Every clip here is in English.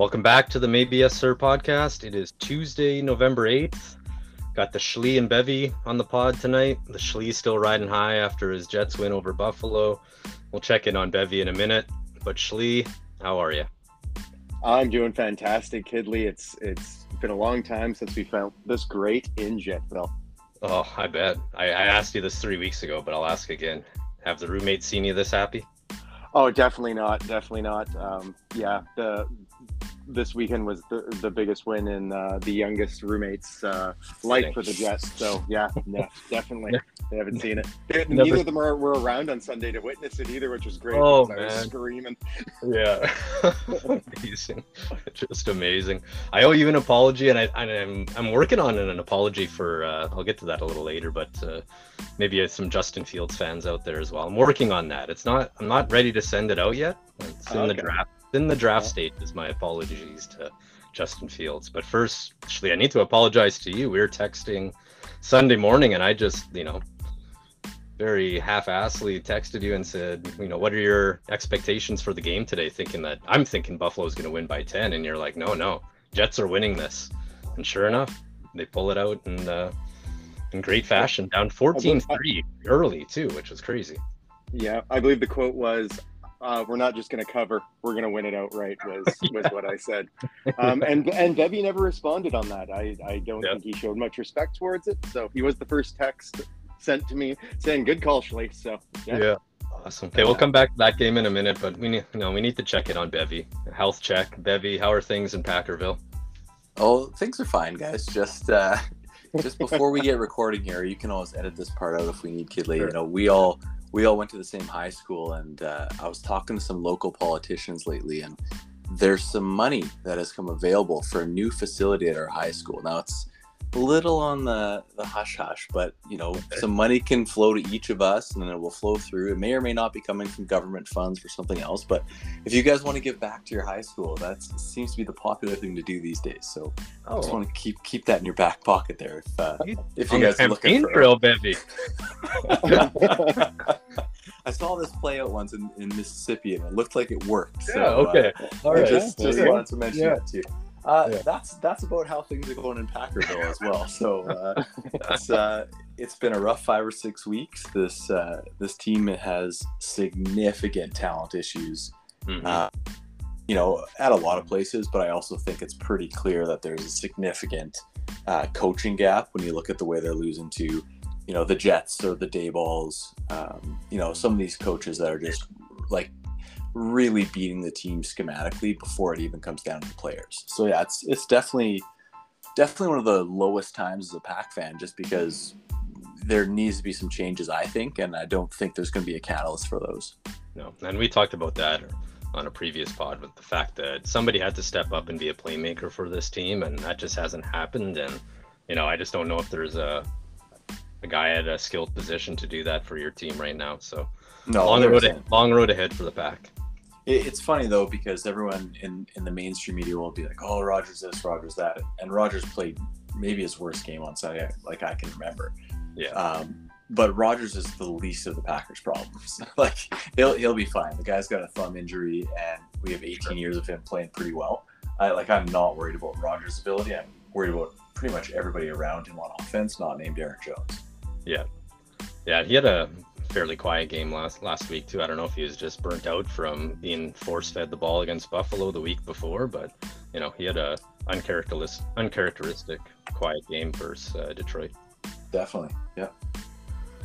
Welcome back to the Maybe Yes Sir podcast. It is Tuesday, November 8th. Got the Schlee and Bevy on the pod tonight. The Schlee still riding high after his Jets win over Buffalo. We'll check in on Bevy in a minute. But Schlee, how are you? I'm doing fantastic, Kidley. It's it's been a long time since we found this great in Jetville. Oh, I bet. I, I asked you this three weeks ago, but I'll ask again. Have the roommates seen you this happy? Oh, definitely not. Definitely not. Um, yeah, the this weekend was the, the biggest win in uh, the youngest roommate's uh, life for the Jets. So yeah, no, definitely they haven't seen it. They, neither of them are, were around on Sunday to witness it either, which was great. Oh man, I was screaming! Yeah, amazing, just amazing. I owe you an apology, and I and I'm I'm working on an apology for. Uh, I'll get to that a little later, but uh, maybe some Justin Fields fans out there as well. I'm working on that. It's not. I'm not ready to send it out yet. It's in okay. the draft in the draft state is my apologies to Justin Fields. But first, actually, I need to apologize to you. We were texting Sunday morning, and I just, you know, very half-assedly texted you and said, you know, what are your expectations for the game today? Thinking that I'm thinking Buffalo's going to win by 10, and you're like, no, no, Jets are winning this. And sure enough, they pull it out in uh, in great fashion, down 14-3 early too, which was crazy. Yeah, I believe the quote was, uh, we're not just going to cover; we're going to win it outright. Was was what I said. Um, and and Bevy never responded on that. I I don't yep. think he showed much respect towards it. So he was the first text sent to me saying, "Good call, Schlee." So yeah. yeah. Awesome. Okay, we'll come back to that game in a minute, but we need you know we need to check in on Bevy. Health check. Bevy, how are things in Packerville? Oh, things are fine, guys. Just uh just before we get recording here, you can always edit this part out if we need Kidley. Sure. You know, we all we all went to the same high school, and uh, I was talking to some local politicians lately, and there's some money that has come available for a new facility at our high school. Now it's little on the the hush hush, but you know some money can flow to each of us, and then it will flow through. It may or may not be coming from government funds or something else, but if you guys want to give back to your high school, that seems to be the popular thing to do these days. So oh. I just want to keep keep that in your back pocket there. If uh, if you guys are looking for real bevy. I saw this play out once in, in Mississippi, and it looked like it worked. So, yeah. Okay. Uh, All right. Just just wanted to mention yeah. that too. Uh, yeah. That's that's about how things are going in Packerville as well. So uh, it's uh, it's been a rough five or six weeks. This uh, this team has significant talent issues. Mm-hmm. Uh, you know, at a lot of places, but I also think it's pretty clear that there's a significant uh, coaching gap when you look at the way they're losing to, you know, the Jets or the Daybulls. Um, you know, some of these coaches that are just like really beating the team schematically before it even comes down to the players. So yeah, it's it's definitely definitely one of the lowest times as a pack fan, just because there needs to be some changes, I think, and I don't think there's going to be a catalyst for those. No, and we talked about that on a previous pod with the fact that somebody had to step up and be a playmaker for this team, and that just hasn't happened. And you know, I just don't know if there's a a guy at a skilled position to do that for your team right now. So no, long road, long road ahead for the pack. It's funny though because everyone in in the mainstream media will be like, "Oh, Rodgers this, Rodgers that," and Rodgers played maybe his worst game on Sunday, like I can remember. Yeah. Um, but Rodgers is the least of the Packers' problems. like he'll he'll be fine. The guy's got a thumb injury, and we have 18 years of him playing pretty well. I like I'm not worried about Rodgers' ability. I'm worried about pretty much everybody around him on offense, not named Aaron Jones. Yeah, yeah. He had a fairly quiet game last last week too. I don't know if he was just burnt out from being force fed the ball against Buffalo the week before, but you know he had a uncharacteristic uncharacteristic quiet game versus uh, Detroit. Definitely, yeah.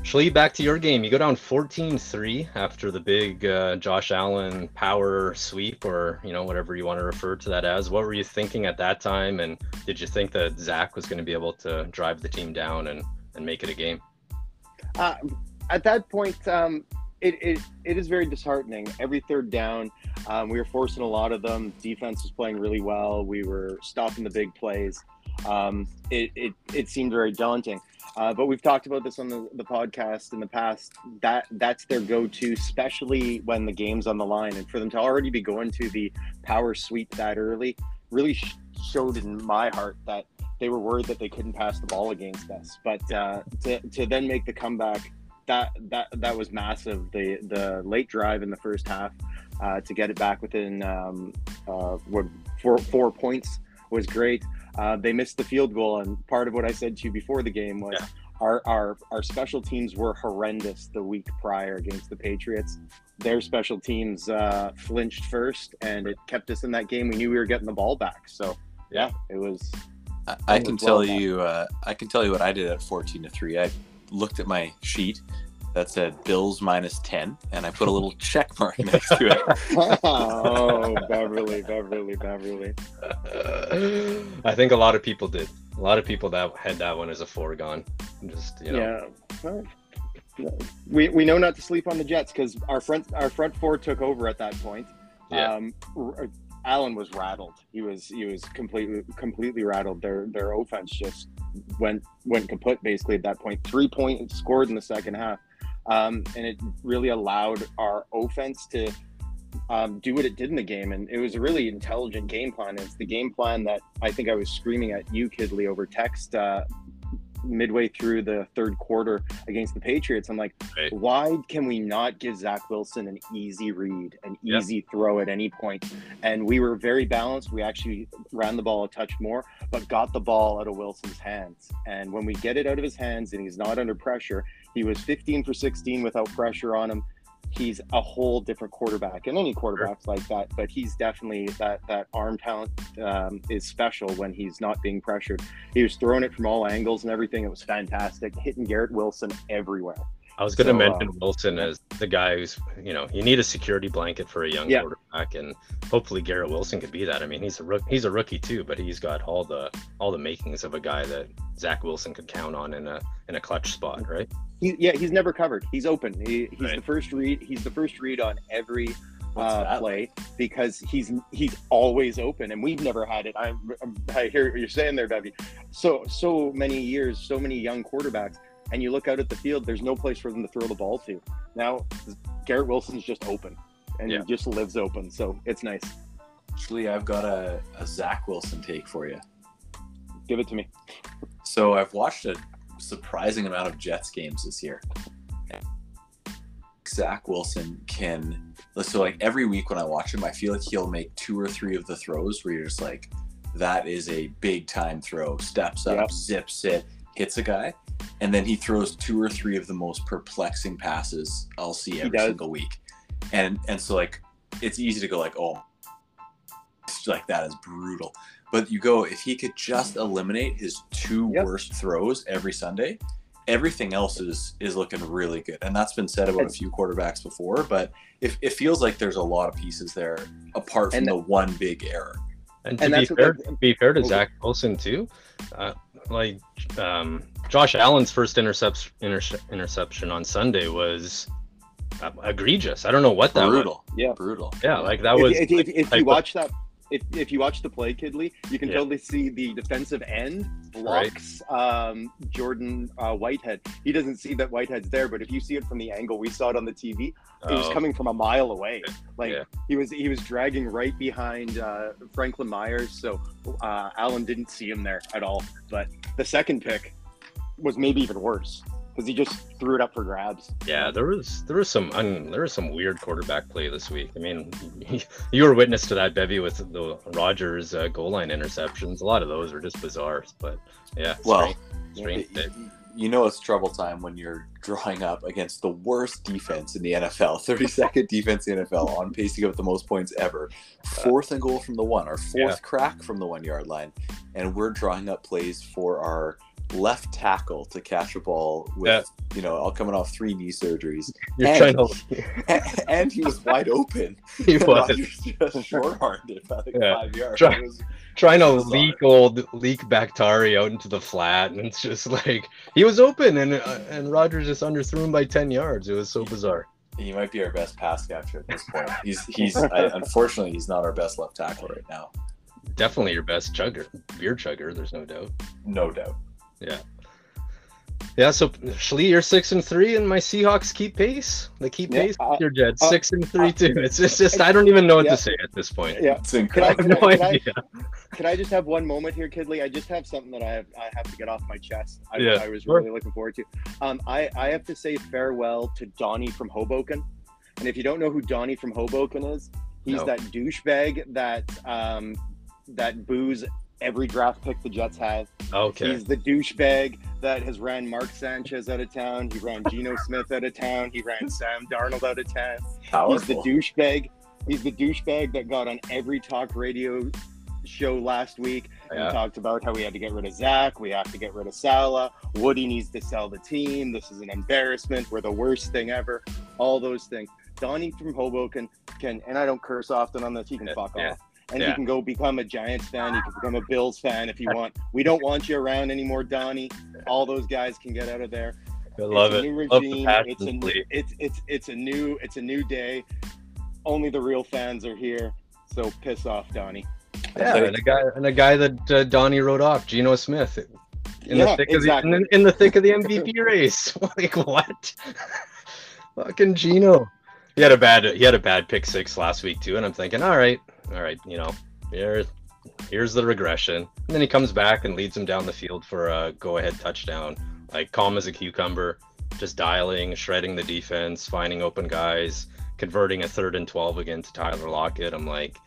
Schlee, back to your game. You go down 14-3 after the big uh, Josh Allen power sweep, or you know whatever you want to refer to that as. What were you thinking at that time, and did you think that Zach was going to be able to drive the team down and and make it a game? Uh, at that point, um, it, it, it is very disheartening. Every third down, um, we were forcing a lot of them. Defense was playing really well. We were stopping the big plays. Um, it, it, it seemed very daunting. Uh, but we've talked about this on the, the podcast in the past. That that's their go-to, especially when the game's on the line. And for them to already be going to the power sweep that early really sh- showed in my heart that they were worried that they couldn't pass the ball against us. But uh, to, to then make the comeback that that that was massive. The the late drive in the first half uh, to get it back within um, uh, what four four points was great. Uh, they missed the field goal, and part of what I said to you before the game was yeah. our, our our special teams were horrendous the week prior against the Patriots. Their special teams uh, flinched first, and it kept us in that game. We knew we were getting the ball back, so yeah, it was. I, I can tell well you, uh, I can tell you what I did at fourteen to three. I looked at my sheet that said Bills minus 10, and I put a little check mark next to it. oh, Beverly, Beverly, Beverly. I think a lot of people did. A lot of people that had that one as a foregone. Just, you know. Yeah. We, we know not to sleep on the Jets because our front our front four took over at that point. Yeah. Um, Allen was rattled. He was he was completely completely rattled. Their their offense just went went kaput basically at that point. Three points scored in the second half um, and it really allowed our offense to um, do what it did in the game. And it was a really intelligent game plan. It's the game plan that I think I was screaming at you, Kidley, over text uh, midway through the third quarter against the Patriots. I'm like, right. why can we not give Zach Wilson an easy read, an easy yep. throw at any point? And we were very balanced. We actually ran the ball a touch more, but got the ball out of Wilson's hands. And when we get it out of his hands and he's not under pressure, he was 15 for 16 without pressure on him. He's a whole different quarterback, and any quarterbacks like that. But he's definitely that that arm talent um, is special when he's not being pressured. He was throwing it from all angles and everything. It was fantastic, hitting Garrett Wilson everywhere. I was going to so, mention uh, Wilson as the guy who's, you know, you need a security blanket for a young yeah. quarterback, and hopefully Garrett Wilson could be that. I mean, he's a rook, he's a rookie too, but he's got all the all the makings of a guy that Zach Wilson could count on in a in a clutch spot, right? He, yeah, he's never covered. He's open. He, he's right. the first read. He's the first read on every uh, play because he's he's always open, and we've never had it. I, I hear what you're saying there, Bevy. So so many years, so many young quarterbacks, and you look out at the field. There's no place for them to throw the ball to. Now Garrett Wilson's just open, and yeah. he just lives open. So it's nice. Actually, I've got a, a Zach Wilson take for you. Give it to me. So I've watched a surprising amount of Jets games this year. Zach Wilson can so like every week when I watch him, I feel like he'll make two or three of the throws where you're just like, that is a big time throw. Steps up, yep. zips it, hits a guy, and then he throws two or three of the most perplexing passes I'll see every single week. And and so like it's easy to go like, oh, like that is brutal. But you go if he could just eliminate his two yep. worst throws every Sunday, everything else is is looking really good. And that's been said about a few quarterbacks before, but it, it feels like there's a lot of pieces there apart from the one big error. And to and be fair, be fair to Zach Wilson too, uh, like um, Josh Allen's first intercept, interce- interception on Sunday was uh, egregious. I don't know what that brutal. was. Yeah, brutal. Yeah, like that was. If, if, if, if you watch that if, if you watch the play, Kidley, you can yeah. totally see the defensive end blocks right. um, Jordan uh, Whitehead. He doesn't see that Whitehead's there, but if you see it from the angle we saw it on the TV, oh. it was coming from a mile away. Like yeah. he was he was dragging right behind uh, Franklin Myers, so uh, Allen didn't see him there at all. But the second pick was maybe even worse because he just threw it up for grabs. Yeah, there was there was some un, there was some weird quarterback play this week. I mean, you were witness to that, Bevy, with the Rodgers uh, goal line interceptions. A lot of those were just bizarre, but yeah. Well, strange, strange you know it's trouble time when you're drawing up against the worst defense in the NFL, 32nd defense in the NFL, on pace to give up the most points ever. Fourth and goal from the one, our fourth yeah. crack from the one yard line, and we're drawing up plays for our left tackle to catch a ball with yeah. you know all coming off three knee surgeries. You're and, trying to... and, he was wide open. He was just short armed it by like yeah. five yards. Try, was, trying to leak old leak Bakhtiari out into the flat, and it's just like he was open, and uh, and Rodgers just underthrew him by ten yards. It was so bizarre. He might be our best pass catcher at this point. He's he's I, unfortunately he's not our best left tackle right now. Definitely your best chugger, beer chugger. There's no doubt. No doubt. Yeah. Yeah, so Schlee, you're six and three, and my Seahawks keep pace. They keep yeah, pace. Uh, you're dead. Uh, six and three uh, too. It's just, just I don't even know what yeah. to say at this point. Yeah, it's incredible. Can I, can, I, can, I, can I just have one moment here, Kidley? I just have something that I have I have to get off my chest. I, yeah, I was sure. really looking forward to. Um, I I have to say farewell to Donnie from Hoboken, and if you don't know who Donnie from Hoboken is, he's no. that douchebag that um that boos every draft pick the Jets have. Okay. He's the douchebag that has ran Mark Sanchez out of town. He ran Geno Smith out of town. He ran Sam Darnold out of town. Powerful. He's the douchebag. He's the douchebag that got on every talk radio show last week and Yeah. talked about how we had to get rid of Zach, we have to get rid of Salah, Woody needs to sell the team, this is an embarrassment, we're the worst thing ever, all those things. Donnie from Hoboken can, and I don't curse often on this, he can fuck yeah, off. And yeah. he can go become a Giants fan, You can become a Bills fan if you want. We don't want you around anymore, Donnie. All those guys can get out of there. I love it's it. A new Love the regime. it's a new, it's it's it's a new it's a new day. Only the real fans are here. So piss off, Donnie. Yeah, and a guy and a guy that uh, Donnie wrote off, Geno Smith, in Yeah, the thick exactly. of the in, in the thick of the MVP race. like what? Fucking Geno. He had a bad he had a bad pick six last week too, and I'm thinking, all right, all right, you know, here, here's the regression. And then he comes back and leads him down the field for a go ahead touchdown, like calm as a cucumber, just dialing, shredding the defense, finding open guys, converting a third and twelve again to Tyler Lockett. I'm like.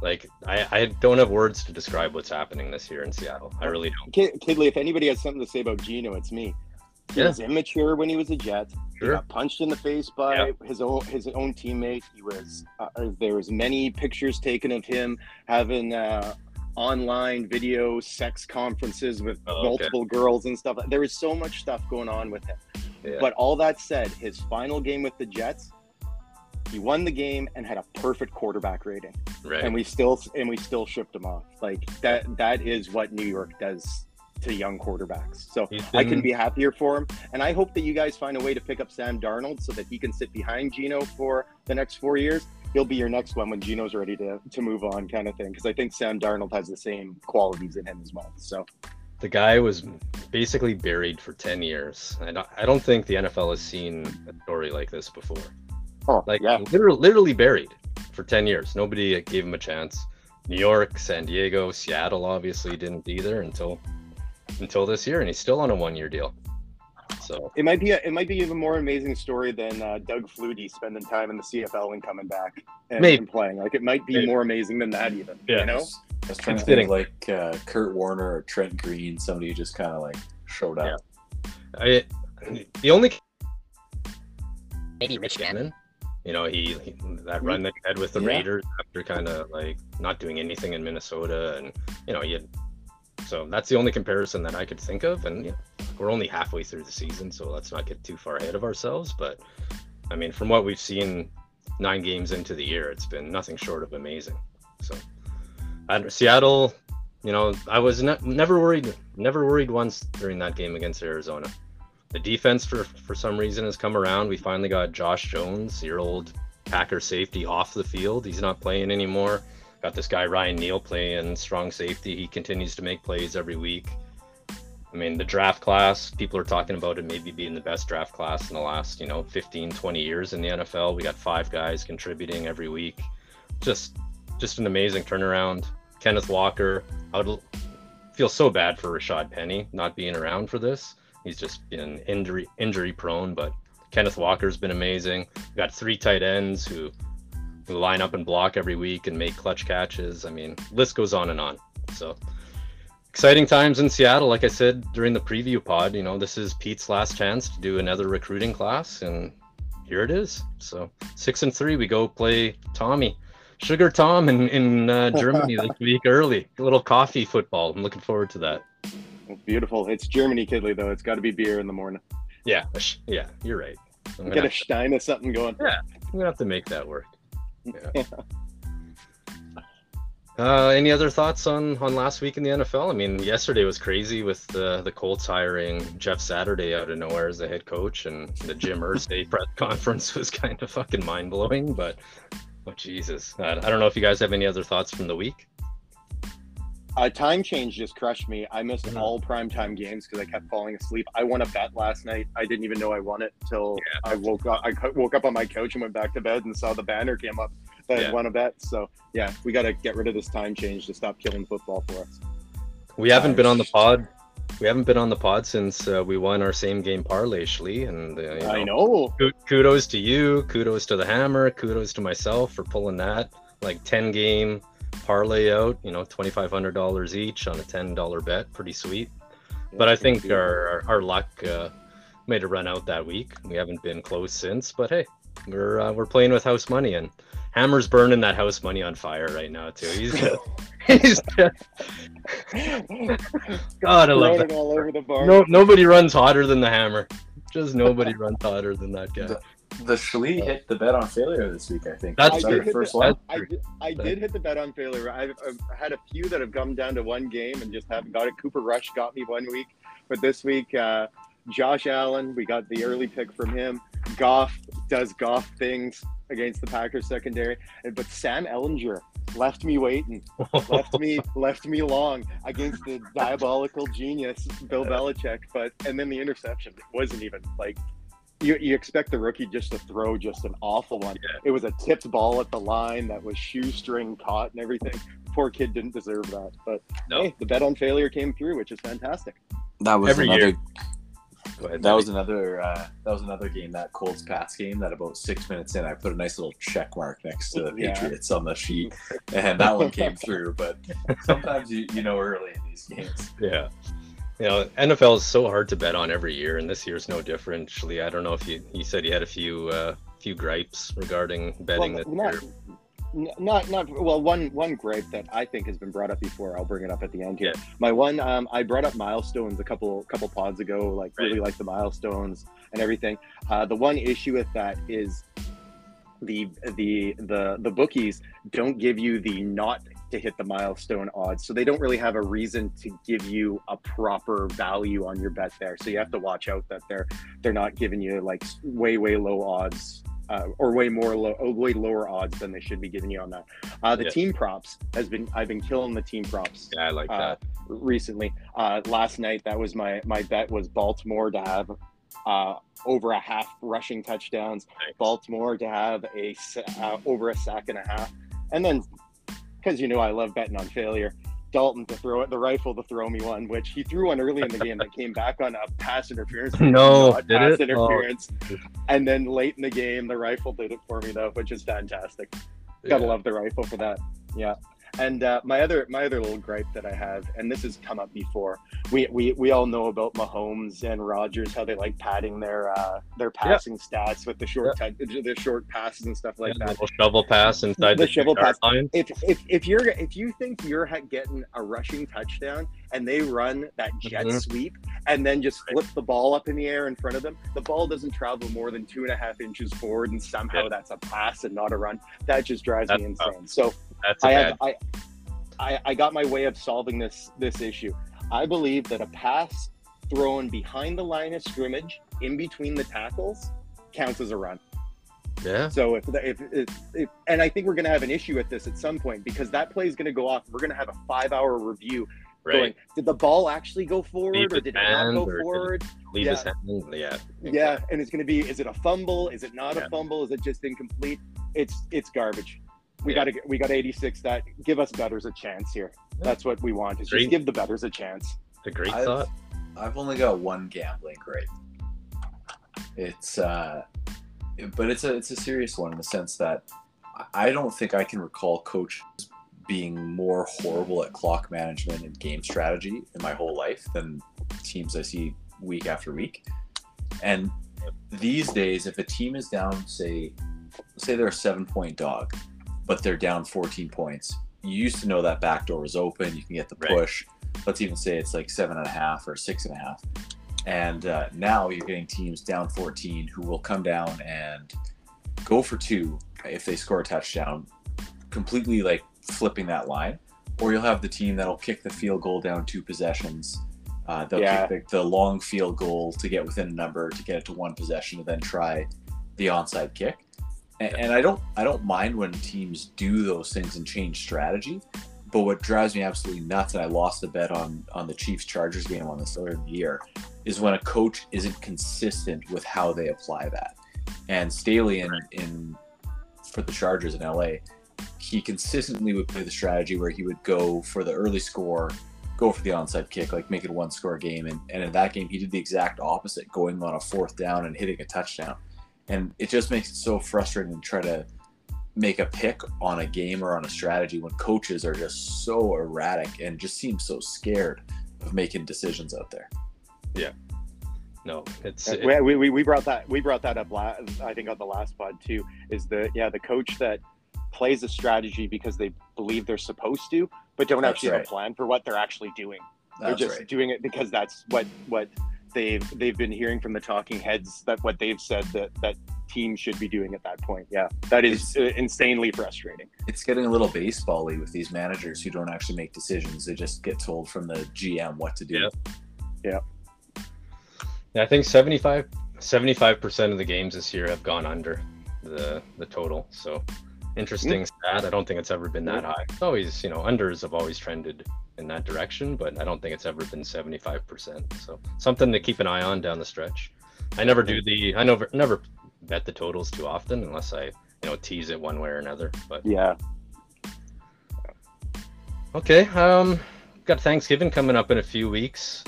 Like I, I don't have words to describe what's happening this year in Seattle. I really don't. Kid, Kidley, if anybody has something to say about Geno, it's me. He Yeah. was immature when he was a Jet. He got punched in the face by Yeah. his own his own teammate. He was uh, there was many pictures taken of him having uh, online video sex conferences with Oh, okay. multiple girls and stuff. There was so much stuff going on with him. Yeah. But all that said, his final game with the Jets, he won the game and had a perfect quarterback rating, right. and we still and we still shipped him off. Like that that is what New York does to young quarterbacks. So He's I been- couldn't be happier for him, and I hope that you guys find a way to pick up Sam Darnold so that he can sit behind Geno for the next four years. He'll be your next one when Geno's ready to to move on, kind of thing. Because I think Sam Darnold has the same qualities in him as well. So the guy was basically buried for 10 years. I don't, I don't think the NFL has seen a story like this before. oh Like yeah, literally, literally buried for 10 years. Nobody gave him a chance. New York, San Diego, Seattle obviously didn't either until until this year, and he's still on a one-year deal. So it might be a, it might be even more amazing story than uh, Doug Flutie spending time in the CFL and coming back and, Maybe. and playing. Like it might be Maybe. more amazing than that even. Yeah. You know, I was trying to think like uh, Kurt Warner or Trent Green, somebody who just kind of like showed up. I the only maybe Rich Gannon. You know, he, he that run that he had with the Yeah. Raiders after kind of like not doing anything in Minnesota, and you know, he had. So that's the only comparison that I could think of, and you know, we're only halfway through the season, so let's not get too far ahead of ourselves. But I mean, from what we've seen, nine games into the year, it's been nothing short of amazing. So, and Seattle, you know, I was ne- never worried, never worried once during that game against Arizona the defense for for some reason has come around. We finally got Josh Jones, your old Packer safety, off the field. He's not playing anymore. Got this guy Ryan Neal playing strong safety. He continues to make plays every week. I mean, the draft class, people are talking about it maybe being the best draft class in the last, you know, 15, 20 years in the NFL. We got five guys contributing every week. Just just an amazing turnaround. Kenneth Walker, I would feel so bad for Rashaad Penny not being around for this. He's just been injury injury prone, but Kenneth Walker's been amazing. We've got three tight ends who line up and block every week and make clutch catches. I mean, list goes on and on. So exciting times in Seattle. Like I said during the preview pod, you know, this is Pete's last chance to do another recruiting class, and here it is. So six and three, we go play Tommy. Sugar Tom in, in uh, Germany this week early. A little coffee football. I'm looking forward to that. it's beautiful. It's Germany, Kidley though. It's got to be beer in the morning. Yeah, yeah, you're right. I'm Get gonna, a stein of something going. Yeah, I'm gonna have to make that work. Yeah. Uh, any other thoughts on on last week in the NFL? I mean, yesterday was crazy with the the Colts hiring Jeff Saturday out of nowhere as the head coach, and the Jim Irsay press conference was kind of fucking mind blowing. But oh Jesus, I, I don't know if you guys have any other thoughts from the week. Uh, time change just crushed me. I missed Mhm. all primetime games because I kept falling asleep. I won a bet last night. I didn't even know I won it till I woke up. I woke up on my couch and went back to bed and saw the banner came up that Yeah. I won a bet. So yeah, we got to get rid of this time change to stop killing football for us. We haven't been on the pod. We haven't been on the pod since uh, we won our same game parlay, Schlee, and uh, you I know. Kudos to you kudos to the hammer kudos to myself for pulling that like 10 game parlay out, you know, twenty five hundred dollars each on a ten dollar bet. Pretty sweet. but I think our our, our luck uh, made a run out that week. We haven't been close since. But hey, we're uh, we're playing with house money and Hammer's burning that house money on fire right now too. He's just, he's just God, I love that. all over the bar. No, nobody runs hotter than the Hammer. Just nobody runs hotter than that guy. The, the Schlee hit the bet on failure this week. I think That's I true. first the, one. I, did, I did hit the bet on failure. I've, I've had a few that have come down to one game and just haven't got it. Cooper Rush got me one week, but this week, uh, Josh Allen, we got the early pick from him. Goff does Goff things against the Packers secondary, but Sam Ehlinger left me waiting, left me left me long against the diabolical genius Bill Belichick. But and then the interception it wasn't even like you, you expect the rookie just to throw just an awful one. Yeah. It was a tipped ball at the line that was shoestring caught and everything. Poor kid didn't deserve that. But No. hey, the bet on failure came through, which is fantastic. That was Every another. year. Go ahead, That was another. Uh, that was another game. That Colts Pats game. That about six minutes in, I put a nice little check mark next to the Yeah. Patriots on the sheet, and that one came through. But sometimes you you know early in these games. Yeah. You know, NFL is so hard to bet on every year, and this year's no different. Actually, I don't know if you you said you had a few uh, few gripes regarding betting well, this not, year. not not well. One one gripe that I think has been brought up before. I'll bring it up at the end here. Yeah. My one, um, I brought up milestones a couple couple pods ago. Like Right. really like the milestones and everything. Uh, the one issue with that is the the the the bookies don't give you the not to hit the milestone odds so they don't really have a reason to give you a proper value on your bet there so you have to watch out that they're they're not giving you like way way low odds uh, or way more low oh, way lower odds than they should be giving you on that uh, the Yeah. team props has been i've been killing the team props Yeah, I like uh, that. recently. Uh, last night, that was my my bet was Baltimore to have uh, over a half rushing touchdowns. Nice. Baltimore to have a uh, over a sack and a half, and then because you know I love betting on failure. Dalton to throw it, the rifle to throw me one, which he threw one early in the game that came back on a pass interference. No, Not did pass it? Oh. interference. And then late in the game, the rifle did it for me though, which is fantastic. Gotta Yeah. love the rifle for that. Yeah. And uh, my other my other little gripe that I have, and this has come up before. We we, we all know about Mahomes and Rodgers, how they like padding their uh, their passing stats with the short tou- the short passes and stuff like Yeah, that. little shovel pass inside The the, shovel pass. line. If, if if you're if you think you're getting a rushing touchdown and they run that jet Mhm. sweep and then just flip the ball up in the air in front of them, the ball doesn't travel more than two and a half inches forward, and somehow Yeah. that's a pass and not a run. That just drives me That's tough. insane. So That's I bad. have I, I I got my way of solving this this issue. I believe that a pass thrown behind the line of scrimmage, in between the tackles, counts as a run. yeah. So if, if, if, if and I think we're going to have an issue with this at some point because that play is going to go off. We're going to have a five-hour review going. Right. Did the ball actually go forward, Leave or did it not go or did it- forward? Leave yeah. his hand. Yeah. Yeah, and it's going to be: is it a fumble? Is it not Yeah. a fumble? Is it just incomplete? It's it's garbage. We got to we got 86. That give us betters a chance here. Yeah. That's what we want. Is Great. just give the betters a chance. A great I've- thought. I've only got one gambling gripe. It's uh but it's a it's a serious one in the sense that I- I don't think I can recall coaches being more horrible at clock management and game strategy in my whole life than teams I see week after week. And these days, if a team is down, say, say they're a seven point dog, but they're down 14 points, you used to know that back door was open. You can get the Right. push. Let's even say it's like seven and a half or six and a half. And uh, now you're getting teams down 14 who will come down and go for two if they score a touchdown, completely like flipping that line. Or you'll have the team that'll kick the field goal down two possessions. Uh, they'll Yeah. kick the, the long field goal to get within a number to get it to one possession, and then try the onside kick. And, and I don't I don't mind when teams do those things and change strategy. But what drives me absolutely nuts, and I lost a bet on on the Chiefs Chargers game on the of the year, is when a coach isn't consistent with how they apply that. And Staley in in for the Chargers in LA, he consistently would play the strategy where he would go for the early score, go for the onside kick, like make it a one score game. And, and in that game, he did the exact opposite, going on a fourth down and hitting a touchdown. And it just makes it so frustrating to try to make a pick on a game or on a strategy when coaches are just so erratic and just seem so scared of making decisions out there. Yeah. No, it's it, we, we, we brought that we brought that up last, I think on the last pod too is the yeah the coach that plays a strategy because they believe they're supposed to but don't actually right. have a plan for what they're actually doing. That's they're just right. doing it because that's what what they've they've been hearing from the talking heads that what they've said that that team should be doing at that point. Yeah, that is it's, uh, insanely frustrating. It's getting a little baseball-y with these managers who don't actually make decisions; they just get told from the GM what to do. Yeah. Yeah, I think 75 percent of the games this year have gone under the the total. So interesting mm. stat. I don't think it's ever been that high. It's always, you know, unders have always trended in that direction, but I don't think it's ever been 75%. So something to keep an eye on down the stretch. I never do the I never never bet the totals too often unless I, you know, tease it one way or another. But yeah. Okay. Um got Thanksgiving coming up in a few weeks.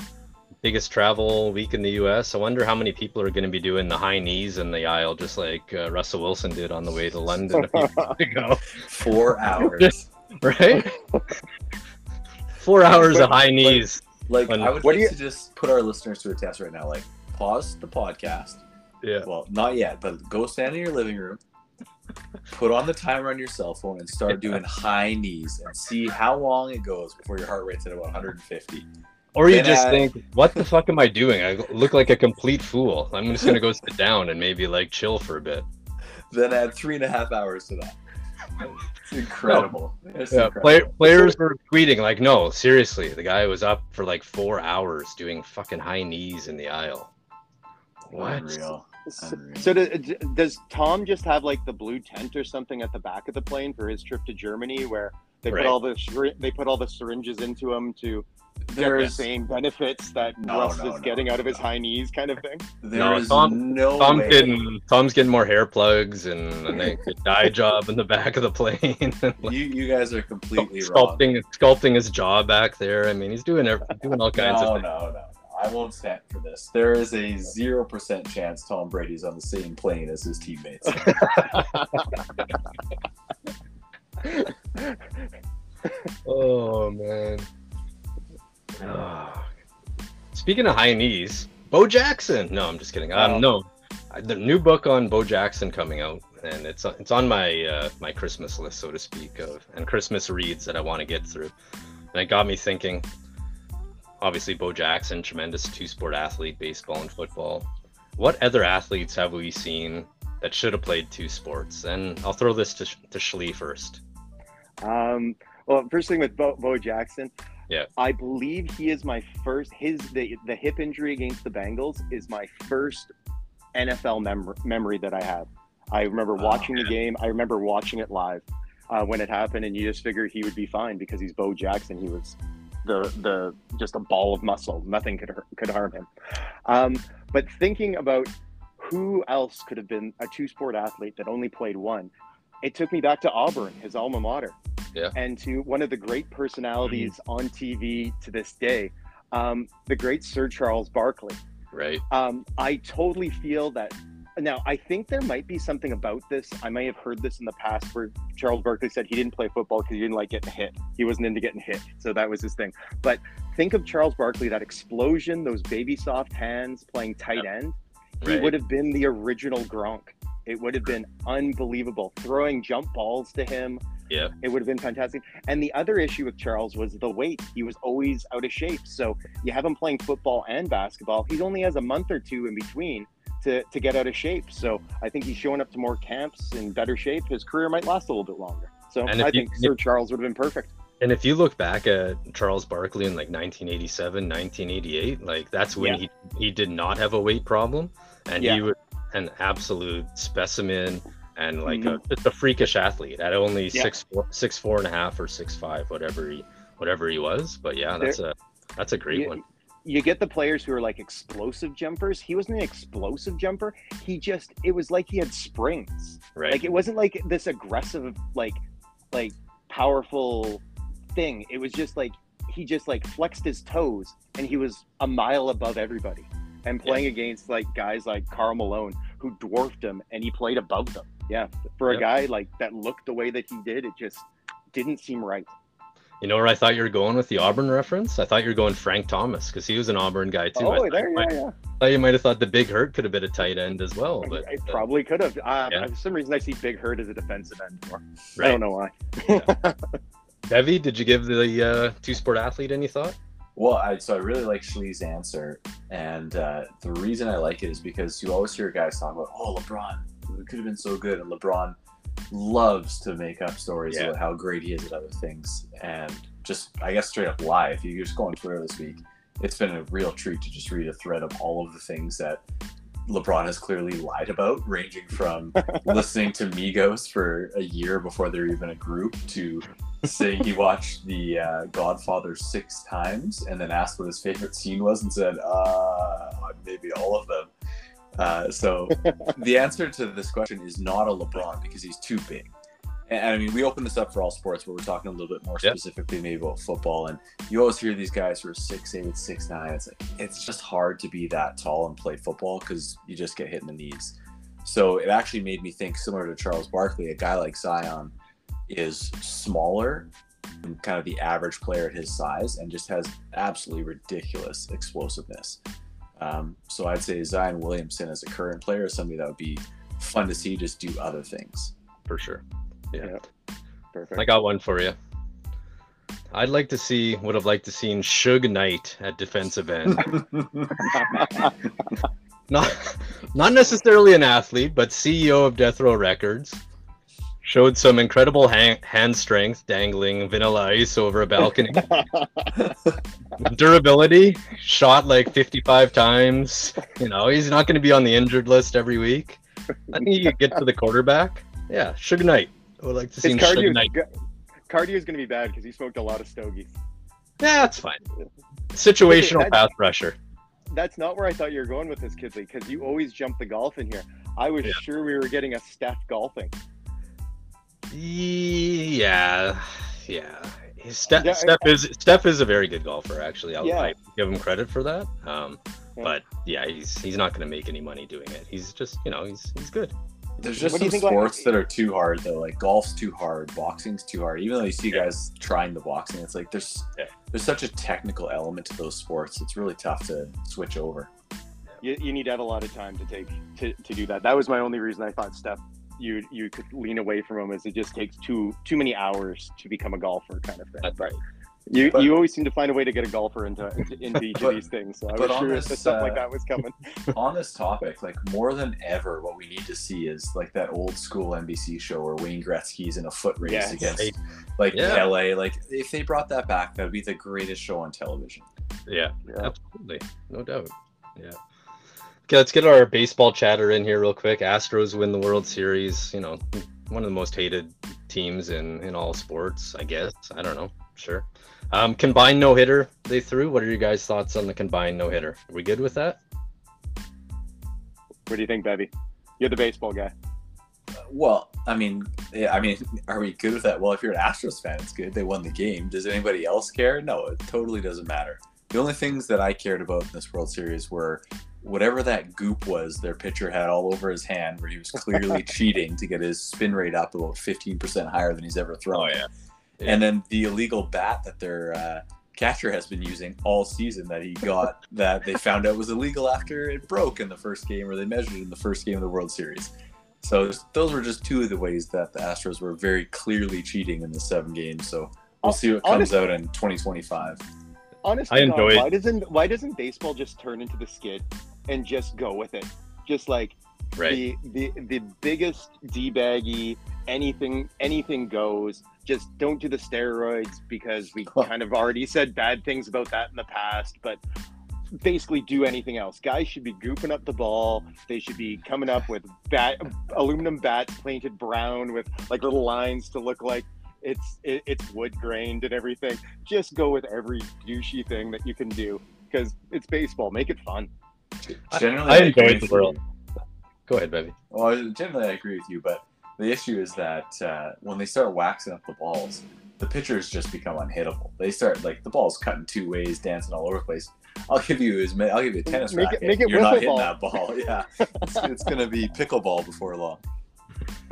Biggest travel week in the US. I wonder how many people are going to be doing the high knees in the aisle just like uh, Russell Wilson did on the way to London a few weeks ago. 4 hours. right? Four hours but, of high knees. Like, like I would like you... to just put our listeners to a test right now. Like, pause the podcast. Yeah. Well, not yet, but go stand in your living room, put on the timer on your cell phone, and start doing high knees and see how long it goes before your heart rate's at about 150. Or you then just add... think, what the fuck am I doing? I look like a complete fool. I'm just gonna go sit down and maybe like chill for a bit. Then add three and a half hours to that. It's incredible. It's yeah, incredible. Play, players were tweeting like, "No, seriously, the guy was up for like four hours doing fucking high knees in the aisle." What? Unreal. So, so does, does Tom just have like the blue tent or something at the back of the plane for his trip to Germany, where they right. put all the they put all the syringes into him to there's the same benefits that no, Russ no, is no, getting out of his high knees, kind of thing. There no, Tom, no Tom's way. getting Tom's getting more hair plugs and, and a dye job in the back of the plane. like, you you guys are completely sculpting wrong. sculpting his jaw back there. I mean, he's doing doing all kinds no, of. No, no, no. I won't stand for this. There is a zero percent chance Tom Brady's on the same plane as his teammates. oh man. Speaking of high knees, Bo Jackson. No, I'm just kidding. Um, oh. no, the new book on Bo Jackson coming out, and it's it's on my uh, my Christmas list, so to speak, of and Christmas reads that I want to get through. And it got me thinking. Obviously, Bo Jackson, tremendous two-sport athlete, baseball and football. What other athletes have we seen that should have played two sports? And I'll throw this to to Schlee first. Um, well, first thing with Bo, Bo Jackson, yeah. I believe he is my first. His the the hip injury against the Bengals is my first NFL mem- memory that I have. I remember oh, watching the game. I remember watching it live uh, when it happened, and you just figured he would be fine because he's Bo Jackson. He was the the just a ball of muscle. Nothing could could harm him. Um, but thinking about who else could have been a two sport athlete that only played one, it took me back to Auburn, his alma mater yeah. and to one of the great personalities mm-hmm. on TV to this day, um, the great Sir Charles Barkley. Right. Um, I totally feel that. Now, I think there might be something about this. I may have heard this in the past where Charles Barkley said he didn't play football because he didn't like getting hit. He wasn't into getting hit. So that was his thing. But think of Charles Barkley, that explosion, those baby soft hands playing tight end. He right. would have been the original Gronk. It would have been unbelievable. Throwing jump balls to him, yeah. It would have been fantastic. And the other issue with Charles was the weight. He was always out of shape. So you have him playing football and basketball. He only has a month or two in between to, to get out of shape. So I think he's showing up to more camps in better shape. His career might last a little bit longer. So I you, think Sir Charles would have been perfect. And if you look back at Charles Barkley in like 1987, 1988, like that's when yeah. he he did not have a weight problem, and yeah. he was an absolute specimen and like mm-hmm. a, just a freakish athlete at only yeah. six four, six four and a half or six five, whatever he whatever he was. But yeah, that's there, a that's a great you, one. You get the players who are like explosive jumpers. He wasn't an explosive jumper. He just it was like he had springs. Right. Like it wasn't like this aggressive like like powerful thing. It was just like he just like flexed his toes and he was a mile above everybody and playing yeah. against like guys like Karl Malone who dwarfed him and he played above them yeah, for a guy like that looked the way that he did, it just didn't seem right. You know where I thought you were going with the Auburn reference? I thought you were going Frank Thomas because he was an Auburn guy too. Oh, there, yeah, might, yeah. I thought you might have thought the Big Hurt could have been a tight end as well, but I probably could have. Uh, yeah. For some reason, I see Big Hurt as a defensive end more. Right. I don't know why. yeah. Devi, did you give the uh, two sport athlete any thought? Well, I, so I really like Schlee's answer, and uh, the reason I like it is because you always hear guys talk about, "Oh, LeBron, it could have been so good," and LeBron loves to make up stories yeah. about how great he is at other things, and just I guess straight up lie. If you just go on Twitter this week, it's been a real treat to just read a thread of all of the things that LeBron has clearly lied about, ranging from listening to Migos for a year before they're even a group to saying he watched the uh, Godfather six times and then asked what his favorite scene was and said, uh, maybe all of them. Uh, so the answer to this question is not a LeBron because he's too big and I mean, we open this up for all sports, but we're talking a little bit more yep. specifically maybe about football. And you always hear these guys who are six eight, six nine. It's like it's just hard to be that tall and play football because you just get hit in the knees. So it actually made me think similar to Charles Barkley, a guy like Zion is smaller than kind of the average player at his size and just has absolutely ridiculous explosiveness. Um, so I'd say Zion Williamson as a current player is somebody that would be fun to see just do other things. For sure. Yeah. Perfect. I got one for you. I'd like to see, would have liked to seen Suge Knight at defensive end. not, not necessarily an athlete, but CEO of Death Row Records. Showed some incredible hand, hand strength, dangling vanilla ice over a balcony. Durability, shot like 55 times. You know, he's not going to be on the injured list every week. I think you get to the quarterback. Yeah, Suge Knight. I would like to see cardio. Cardio is going to be bad because he smoked a lot of stogies. Yeah, that's fine. Situational pass pressure. That's not where I thought you were going with this, Kidley, because you always jump the golf in here. I was yeah. sure we were getting a Steph golfing. Yeah, yeah. Steph, yeah, Steph is Steph is a very good golfer. Actually, I'll yeah. give him credit for that. Um, yeah. But yeah, he's he's not going to make any money doing it. He's just you know he's he's good. There's just some sports like, that are too hard though. Like golf's too hard, boxing's too hard. Even though you see yeah. guys trying the boxing, it's like there's yeah. there's such a technical element to those sports. It's really tough to switch over. You, you need to have a lot of time to take to, to do that. That was my only reason I thought Steph you you could lean away from him is it just takes too too many hours to become a golfer kind of thing. That's right. You but, you always seem to find a way to get a golfer into into, into each but, of these things. So I was sure this, that something uh, like that was coming. on this topic, like more than ever, what we need to see is like that old school NBC show where Wayne Gretzky's in a foot race yes. against like yeah. LA. Like if they brought that back, that'd be the greatest show on television. Yeah, yeah. absolutely, no doubt. Yeah. Okay, let's get our baseball chatter in here real quick. Astros win the World Series. You know, one of the most hated teams in in all sports. I guess. I don't know. Sure. Um, combined no hitter they threw. What are your guys' thoughts on the combined no hitter? Are we good with that? What do you think, Bevy? You're the baseball guy. Well, I mean, I mean, are we good with that? Well, if you're an Astros fan, it's good. They won the game. Does anybody else care? No, it totally doesn't matter. The only things that I cared about in this World Series were whatever that goop was their pitcher had all over his hand, where he was clearly cheating to get his spin rate up about 15% higher than he's ever thrown. Oh, yeah and then the illegal bat that their uh, catcher has been using all season that he got that they found out was illegal after it broke in the first game or they measured it in the first game of the World Series. So those were just two of the ways that the Astros were very clearly cheating in the seven games. So we'll see what comes out in 2025. Honestly, I enjoy why doesn't why doesn't baseball just turn into the skid and just go with it? Just like right. the the the biggest d baggy anything anything goes just don't do the steroids because we kind of already said bad things about that in the past, but basically do anything else. Guys should be gooping up the ball. They should be coming up with bat aluminum bats painted brown with like little lines to look like it's it, it's wood grained and everything. Just go with every douchey thing that you can do because it's baseball. Make it fun. Generally, I, I enjoy the world. Go ahead, baby. Well, generally, I agree with you, but the issue is that uh, when they start waxing up the balls, the pitchers just become unhittable. They start like the ball's cutting two ways, dancing all over the place. I'll give you as I'll give you a tennis make racket. It, make it You're not hitting ball. that ball. Yeah, it's, it's going to be pickleball before long.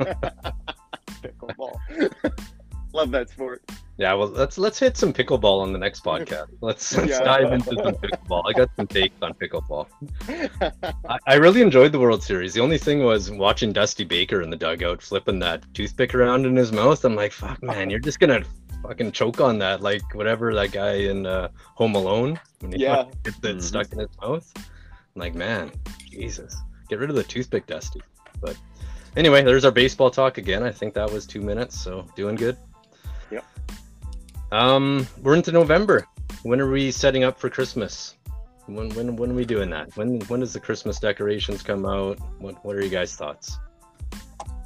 pickleball. Love that sport. Yeah, well, let's let's hit some pickleball on the next podcast. Let's, let's Yeah. dive into some pickleball. I got some takes on pickleball. I, I really enjoyed the World Series. The only thing was watching Dusty Baker in the dugout flipping that toothpick around in his mouth. I'm like, fuck, man, you're just gonna fucking choke on that, like whatever that guy in uh, Home Alone when he Yeah. fucking gets it Mhm. stuck in his mouth. I'm like, man, Jesus, get rid of the toothpick, Dusty. But anyway, there's our baseball talk again. I think that was two minutes, so doing good. Yep. Um, we're into November. When are we setting up for Christmas? When when when are we doing that? When when does the Christmas decorations come out? What what are you guys' thoughts?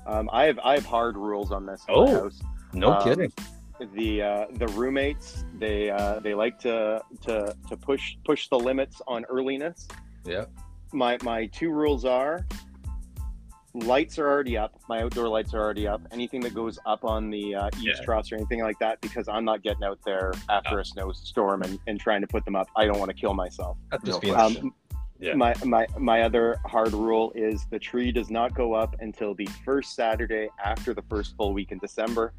um, I have I have hard rules on this. Oh. house. No Um, kidding. the uh, the roommates they uh, they like to to to push push the limits on earliness. Yeah. My my two rules are lights are already up. My outdoor lights are already up. Anything that goes up on the uh, eaves Yeah. truss or anything like that, because I'm not getting out there after a snowstorm and, and trying to put them up. I don't want to kill myself. That'd no just be. Um, Yeah. My my my other hard rule is the tree does not go up until the first Saturday after the first full week in December,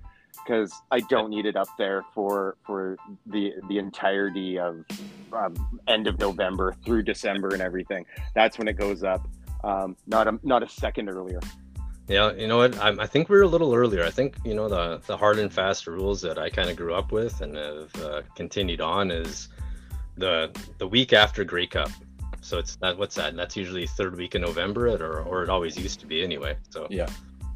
because I don't need it up there for for the the entirety of um, end of November through December and everything. That's when it goes up. Um, not a not a second earlier. Yeah, you know what? I, I think we are a little earlier. I think you know the the hard and fast rules that I kind of grew up with and have uh, continued on is the the week after Grey Cup. So it's that what's that? And that's usually third week in November, or or it always used to be anyway. So Yeah.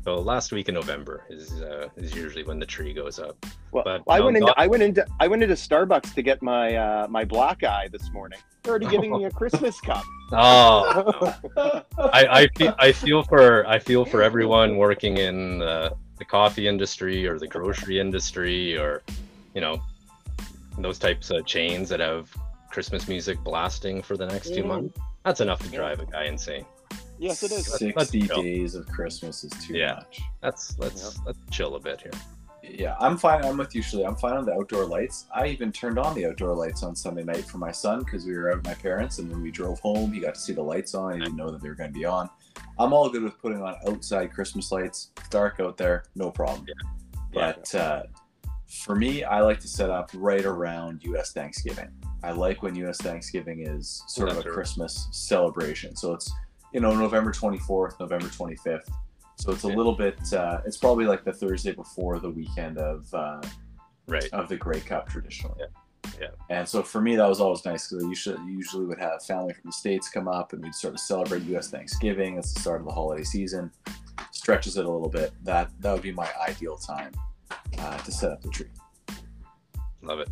So last week in November is uh, is usually when the tree goes up. Well, But, I no, went into I went into I went into Starbucks to get my uh, my black eye this morning. They're already giving me a Christmas cup. Oh, I, I feel I feel for I feel for everyone working in the, the coffee industry or the grocery industry or you know those types of chains that have Christmas music blasting for the next two Mhm. months. That's enough to drive a guy insane. Yes, it is. Let's 60 chill. days of Christmas is too Yeah. much. Let's let's let's chill a bit here. Yeah, I'm fine. I'm with you, Shirley. I'm fine on the outdoor lights. I even turned on the outdoor lights on Sunday night for my son because we were out with my parents, and when we drove home, he got to see the lights on. He didn't know that they were going to be on. I'm all good with putting on outside Christmas lights. It's dark out there, no problem. Yeah. But uh, for me, I like to set up right around U.S. Thanksgiving. I like when U.S. Thanksgiving is sort of a right. Christmas celebration. So it's you know November 24th, November 25th. So it's a little bit. Uh, it's probably like the Thursday before the weekend of uh, Right. of the Grey Cup traditionally. Yeah. Yeah. And so for me, that was always nice because I usually usually would have family from the states come up and we'd sort of celebrate U.S. Thanksgiving. It's the start of the holiday season. Stretches it a little bit. That that would be my ideal time uh, to set up the tree. Love it.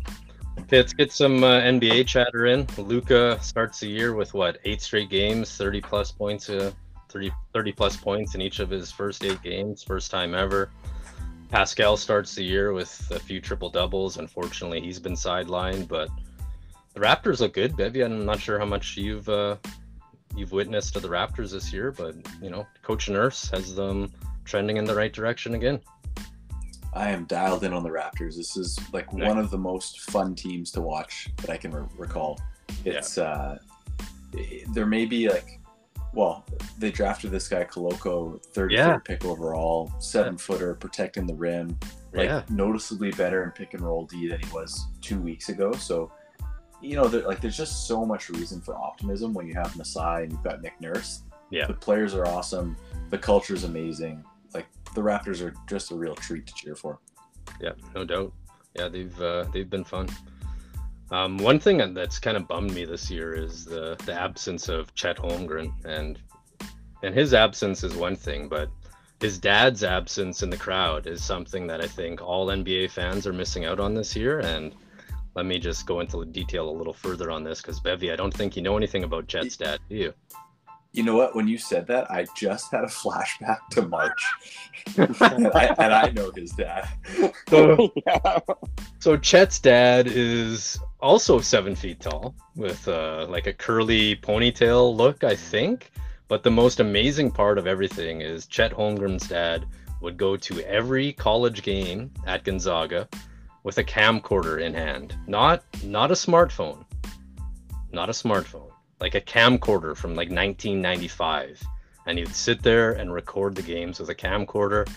Let's get some uh, NBA chatter in. Luka starts the year with what eight straight games, 30 plus points, uh, 30, 30 plus points in each of his first eight games, first time ever. Pascal starts the year with a few triple doubles. Unfortunately, he's been sidelined, but the Raptors look good. Bevy, I'm not sure how much you've uh, you've witnessed of the Raptors this year, but you know, Coach Nurse has them trending in the right direction again. I am dialed in on the Raptors. This is like Yeah. one of the most fun teams to watch that I can re- recall. It's uh, there may be like, well, they drafted this guy Koloko, 33rd Yeah. pick overall, seven footer, protecting the rim, like yeah, noticeably better in pick and roll D than he was two weeks ago. So, you know, like there's just so much reason for optimism when you have Masai and you've got Nick Nurse. Yeah. the players are awesome. The culture is amazing. The Raptors are just a real treat to cheer for. Yeah, no doubt. Yeah, they've uh, they've been fun. Um, one thing that's kind of bummed me this year is the the absence of Chet Holmgren, and and his absence is one thing, but his dad's absence in the crowd is something that I think all NBA fans are missing out on this year. And let me just go into detail a little further on this because Bevy, I don't think you know anything about Chet's dad, do you? You know what? When you said that, I just had a flashback to March, and, I, and I know his dad. So, yeah. So Chet's dad is also seven feet tall with uh, like a curly ponytail look, I think. But the most amazing part of everything is Chet Holmgren's dad would go to every college game at Gonzaga with a camcorder in hand, not not a smartphone, not a smartphone, like a camcorder from like 1995, and he'd sit there and record the games with a camcorder.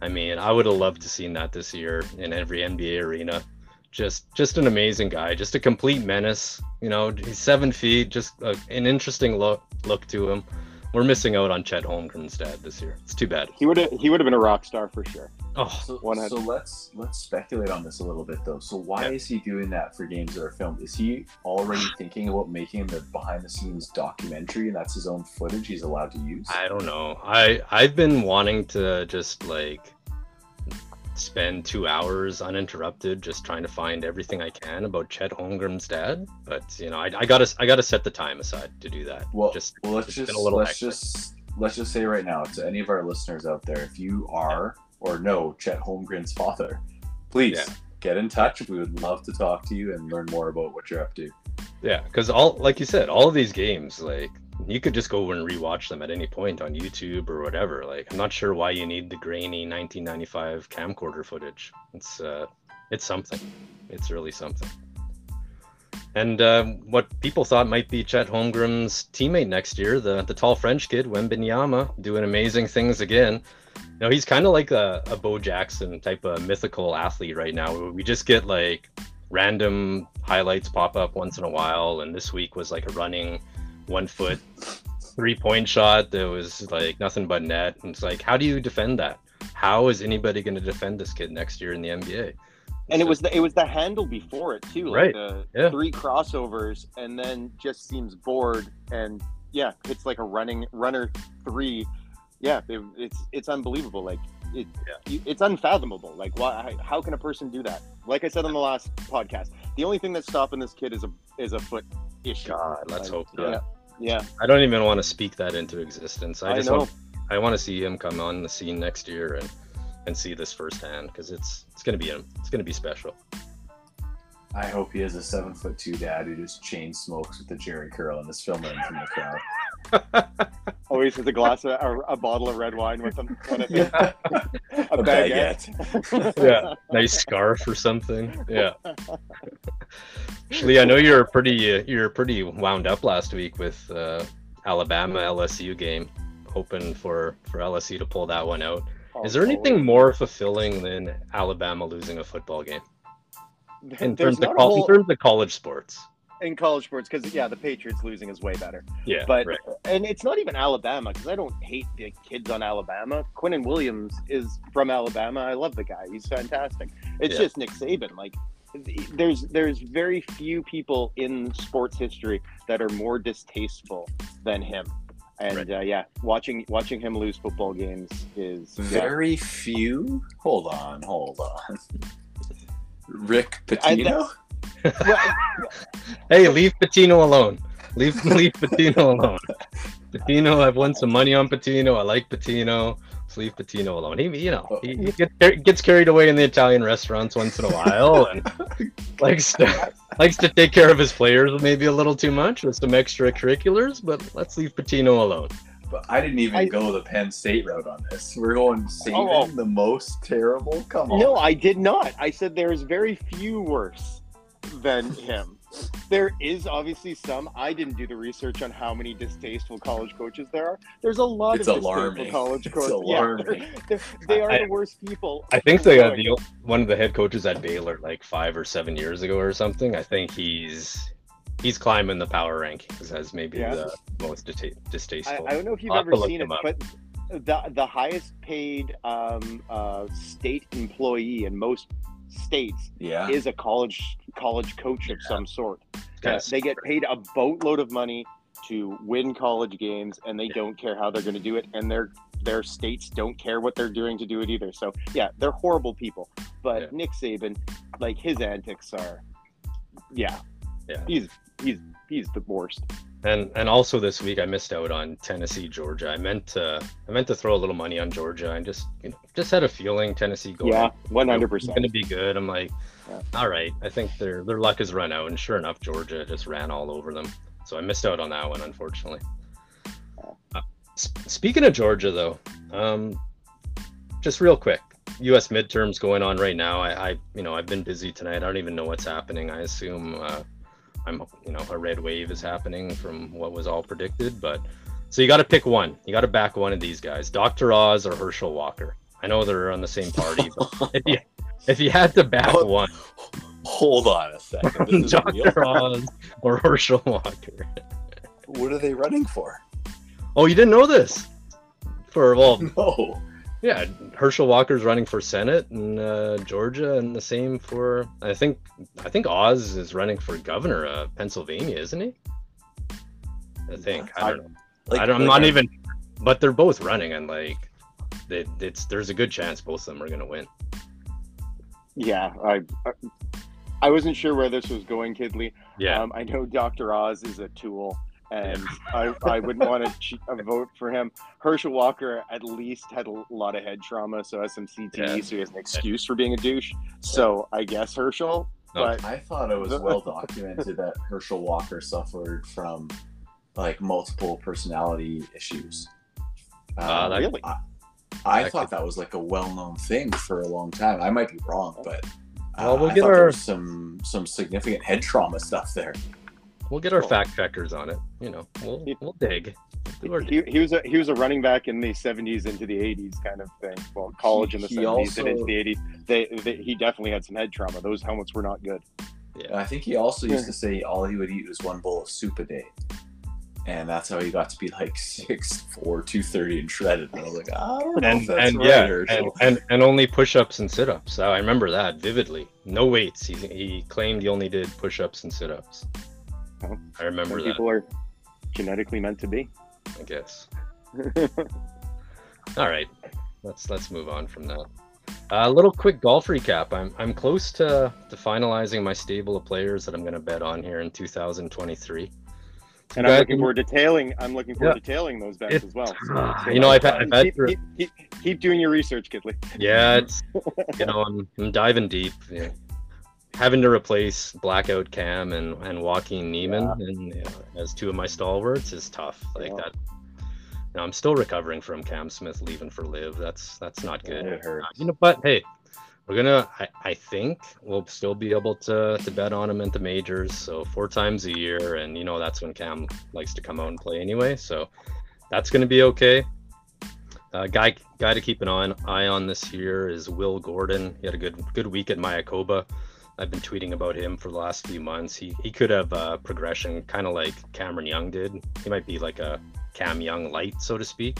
I mean, I would have loved to seen that this year in every NBA arena. Just, just an amazing guy, just a complete menace. You know, he's seven feet, just a, an interesting look look to him. We're missing out on Chet Holmgren's dad this year. It's too bad. He would have, he would have been a rock star for sure. Oh, so, so let's let's speculate on this a little bit though. So why yeah. is he doing that for games that are filmed? Is he already thinking about making the behind the scenes documentary and that's his own footage he's allowed to use? I don't know. I I've been wanting to just like spend two hours uninterrupted just trying to find everything I can about Chet Holmgren's dad. But you know, I, I gotta I gotta set the time aside to do that. Well, just well, let's just let's just let's just say right now to any of our listeners out there, if you are or know Chet Holmgren's father, please yeah. get in touch. We would love to talk to you and learn more about what you're up to. Yeah, because all like you said, all of these games, like you could just go and rewatch them at any point on YouTube or whatever. Like I'm not sure why you need the grainy 1995 camcorder footage. It's uh, it's something. It's really something. And uh, what people thought might be Chet Holmgren's teammate next year, the the tall French kid Wembanyama, doing amazing things again You know, he's kind of like a, a Bo Jackson type of mythical athlete right now. We just get like random highlights pop up once in a while, and this week was like a running one foot three point shot that was like nothing but net. And it's like, how do you defend that? How is anybody going to defend this kid next year in the NBA? and it was the it was the handle before it too, like right? The yeah. Three crossovers, and then just seems bored, and yeah, it's like a running runner three yeah, it, it's it's unbelievable. Like it, yeah. it's unfathomable. Like why? How can a person do that? Like I said on the last podcast, the only thing that's stopping this kid is a is a foot issue. God, let's like, hope not. Yeah, yeah. I don't even want to speak that into existence. I just I want I want to see him come on the scene next year and and see this firsthand because it's it's gonna be it's gonna be special. I hope he has a seven foot two dad who just chain smokes with the Jerry curl and is filming him from the crowd. Always with a glass of a, a, bottle of red wine with them. Yeah. a, a baguette. yeah, nice scarf or something. Yeah. Actually, I know you're pretty uh, you're pretty wound up last week with uh, Alabama LSU game, hoping for for LSU to pull that one out. Oh, Is there anything more fulfilling than Alabama losing a football game? in terms of whole... in terms of college sports in college sports because yeah the patriots losing is way better yeah but right. and it's not even alabama because i don't hate the kids on alabama quinnen williams is from alabama i love the guy he's fantastic it's yeah. just nick saban like there's there's very few people in sports history that are more distasteful than him and right. uh, yeah watching watching him lose football games is very yeah. few hold on hold on Rick Pitino. Hey, leave Pitino alone. Leave leave Pitino alone. Pitino, I've won some money on Pitino. I like Pitino. Just leave Pitino alone. He, you know, he, he gets, gets carried away in the Italian restaurants once in a while, and likes to likes to take care of his players maybe a little too much with some extracurriculars. But let's leave Pitino alone. But I didn't even I, go the Penn State route on this. We're going Saban, oh, oh. the most terrible. Come on. No, I did not. I said there's very few worse than him. There is obviously some. I didn't do the research on how many distasteful college coaches there are. There's a lot it's of alarming. distasteful college it's coaches. Alarming. Yeah, they're, they're, they are I, the worst people. I think they got the one of the head coaches at Baylor like five or seven years ago or something. I think he's he's climbing the power rankings as maybe yeah. the most distasteful. I, I, don't know if you've ever seen it, but the the highest paid um, uh, state employee and most states yeah. is a college college coach of yeah. some sort. Uh, they get paid a boatload of money to win college games, and they yeah. don't care how they're going to do it, and their their states don't care what they're doing to do it either. So yeah, they're horrible people. But Nick Saban, like his antics are, yeah, yeah, he's he's he's the worst. And and also this week I missed out on Tennessee Georgia. I meant to I meant to throw a little money on Georgia. I just you know just had a feeling Tennessee going. Yeah, one hundred percent. Going to be good. I'm like, yeah. all right. I think their their luck has run out, and sure enough, Georgia just ran all over them. So I missed out on that one, unfortunately. Uh, speaking of Georgia, though, um, just real quick, U.S. midterms going on right now. I, I, you know, I've been busy tonight. I don't even know what's happening. I assume uh, I'm, you know, a red wave is happening from what was all predicted, but So you got to pick one. You got to back one of these guys, Dr. Oz or Herschel Walker. I know they're on the same party, but if you if you had to back Oh, one, Hold on a second. This is a real- Dr. Oz or Herschel Walker. What are they running for? Oh, you didn't know this? For well, No. Yeah, Herschel Walker's running for Senate in uh, Georgia, and the same for I think I think Oz is running for governor of Pennsylvania, isn't he? I think I don't know. Like, I don't, I'm not even, but they're both running, and like, it, it's there's a good chance both of them are gonna win. Yeah, I, I I wasn't sure where this was going, Kidley. Yeah, Um, I know Dr. Oz is a tool, and I, I wouldn't want to che- uh, vote for him. Herschel Walker at least had a lot of head trauma, so has some CTE, Yeah. so he has an excuse for being a douche. So I guess Herschel, but I thought it was well documented that Herschel Walker suffered from like multiple personality issues. Uh, Um, that- really? I, I that thought could- that was like a well-known thing for a long time. I might be wrong, but uh, Well, we'll I get thought there our- was some some significant head trauma stuff there. We'll get our Cool. fact checkers on it. You know, we'll we'll dig. We'll do our he, he was a he was a running back in the 70s into the 80s kind of thing. Well, college in the 70s also- and into the 80s. They, they he definitely had some head trauma. Those helmets were not good. And I think he also used to say all he would eat was one bowl of soup a day. And that's how he got to be like 6'4", 230 and shredded. And I was like, I don't know if and that's and right, yeah, and, and and only push-ups and sit-ups. I remember that vividly. No weights. He he claimed he only did push-ups and sit-ups. I remember that. people are genetically meant to be. I guess. All right, let's let's move on from that. A little quick golf recap. I'm I'm close to to finalizing my stable of players that I'm going to bet on here in 2023. And I'm looking forward to tailing. I'm looking forward Yeah. to tailing those bets It- as well. uh, you know, I've I've had keep, keep, keep, keep doing your research, Kidley. Yeah, it's you know I'm I'm diving deep. you know. Having to replace Blackout Cam and and Joaquin Niemann and you know, as two of my stalwarts is tough. Like Yeah. that. Know, I'm still recovering from Cam Smith leaving for LIV. That's that's not good. it hurts. You know, but hey, we're gonna. I, I think we'll still be able to to bet on him at the majors. So four times a year, and you know that's when Cam likes to come out and play anyway. So that's gonna be okay. Uh, guy guy to keep an eye on, eye on this year is Will Gordon. He had a good good week at Mayakoba. I've been tweeting about him for the last few months. He he could have uh, progression, kind of like Cameron Young did. He might be like a Cam Young light, so to speak.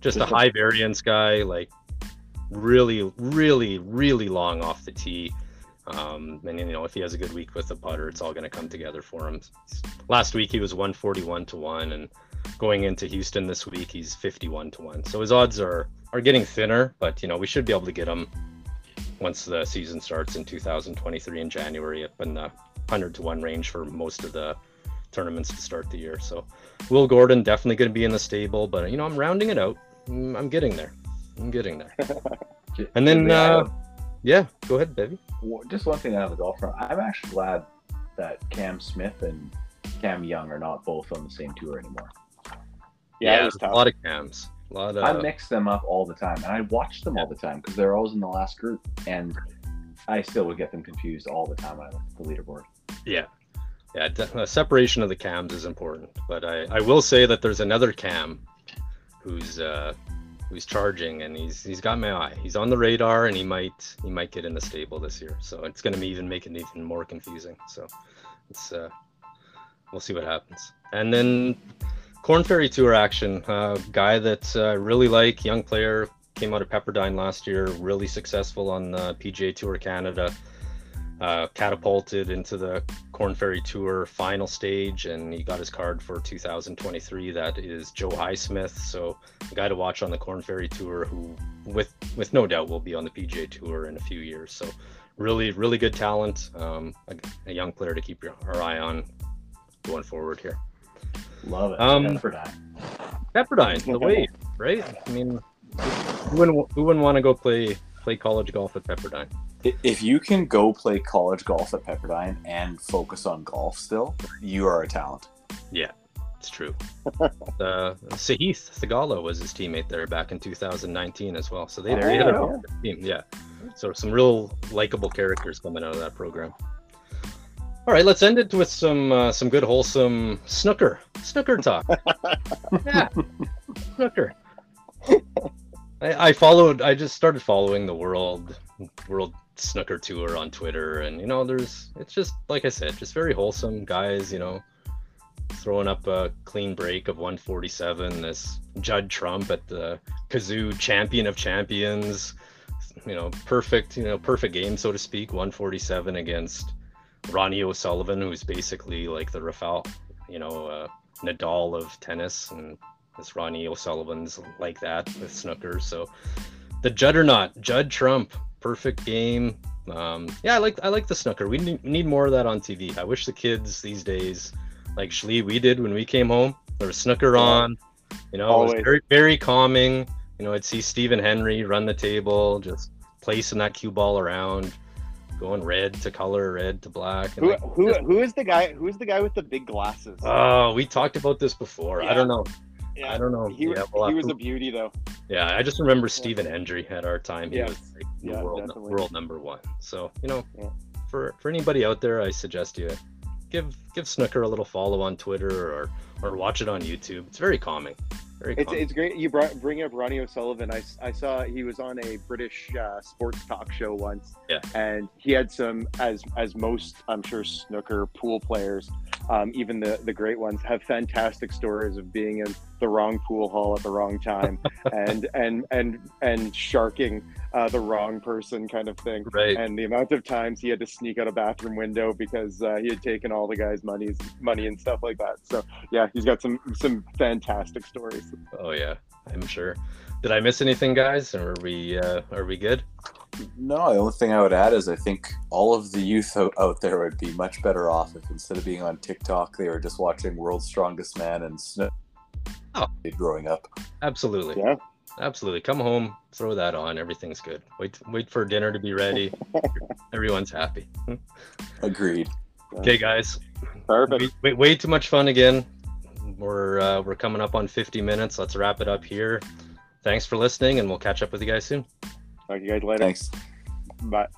Just a high variance guy, like really, really, really long off the tee. Um, and you know, if he has a good week with the putter, it's all going to come together for him. Last week he was 141 to one, and going into Houston this week he's 51 to one. So his odds are are getting thinner, but you know we should be able to get him once the season starts in 2023 in January up in the 100 to one range for most of the tournaments to start the year. So Will Gordon definitely going to be in the stable, but you know I'm rounding it out. Mm, I'm getting there. I'm getting there. And then, Yeah, uh, yeah, go ahead, baby. Just one thing on the golf front. I'm actually glad that Cam Smith and Cam Young are not both on the same tour anymore. Yeah, it was there's a lot of cams. A lot of. I mix them up all the time, and I watch them all the time because they're always in the last group, and I still would get them confused all the time when I look at the leaderboard. Yeah, yeah. de- separation of the cams is important, but I, I will say that there's another cam who's uh, who's charging, and he's he's got my eye. He's on the radar, and he might he might get in the stable this year. So it's going to be even make it even more confusing. So it's uh, we'll see what happens. And then Corn Ferry Tour action, uh, guy that uh, I really like, young player, came out of Pepperdine last year, really successful on the PGA Tour Canada uh, catapulted into the Corn Ferry Tour final stage, and he got his card for 2023. That is Joe Highsmith, so a guy to watch on the Corn Ferry Tour, who with with no doubt will be on the PGA Tour in a few years. So really, really good talent, um, a, a young player to keep your our eye on going forward here. Love it. Um, Pepperdine. Pepperdine, the wave, right? I mean, who wouldn't who wouldn't want to go play play college golf at Pepperdine? If you can go play college golf at Pepperdine and focus on golf still, you are a talent. Yeah, it's true. uh, Sahith Theegala was his teammate there back in 2019 as well. So they, There they had a go. team. Yeah. So some real likable characters coming out of that program. All right, let's end it with some uh, some good wholesome snooker snooker talk. yeah, snooker. I, I followed. I just started following the world world snooker tour on Twitter, and you know, there's it's just like I said, just very wholesome guys. You know, throwing up a clean break of 147. This Judd Trump at the Cazoo Champion of Champions. You know, perfect. You know, perfect game, so to speak. 147 against Ronnie O'Sullivan, who's basically like the Rafael, you know, uh, Nadal of tennis, and this Ronnie O'Sullivan's like that with snooker. So the Juddernaut, Judd Trump, perfect game. Um, yeah, I like I like the snooker. We need, need more of that on TV. I wish the kids these days, like Schlee, we did when we came home. There was snooker on. You know, Always. it was very very calming. You know, I'd see Stephen Hendry run the table, just placing that cue ball around going red to color, red to black. who like, who just... who is the guy? Who is the guy with the big glasses? Oh, we talked about this before. Yeah. I don't know. Yeah. I don't know. He, yeah, we'll he was a beauty though. Yeah, I just remember Stephen Hendry at our time. He was like yeah, world world number one. So you know, for for anybody out there, I suggest you give give Snooker a little follow on Twitter or or watch it on YouTube. It's very calming. It's, it's great. You brought bring up Ronnie O'Sullivan. I, I saw he was on a British uh, sports talk show once. Yeah. And he had some, as as most I'm sure snooker pool players, um, even the the great ones, have fantastic stories of being in the wrong pool hall at the wrong time and and and and sharking uh, the wrong person kind of thing. Right. And the amount of times he had to sneak out a bathroom window because uh, he had taken all the guy's money money and stuff like that. So yeah, he's got some some fantastic stories. Oh yeah, I'm sure. Did I miss anything, guys? Or are we uh, are we good? No, the only thing I would add is I think all of the youth out, out there would be much better off if instead of being on TikTok, they were just watching World's Strongest Man and Snow oh. growing up. Absolutely. Yeah absolutely. Come home, throw that on. Everything's good. Wait, wait for dinner to be ready. Everyone's happy. Agreed. Okay, guys. Perfect. Way, way, way too much fun again. We're uh, we're coming up on 50 minutes. Let's wrap it up here. Thanks for listening, and we'll catch up with you guys soon. Talk to you guys later. Thanks. Bye.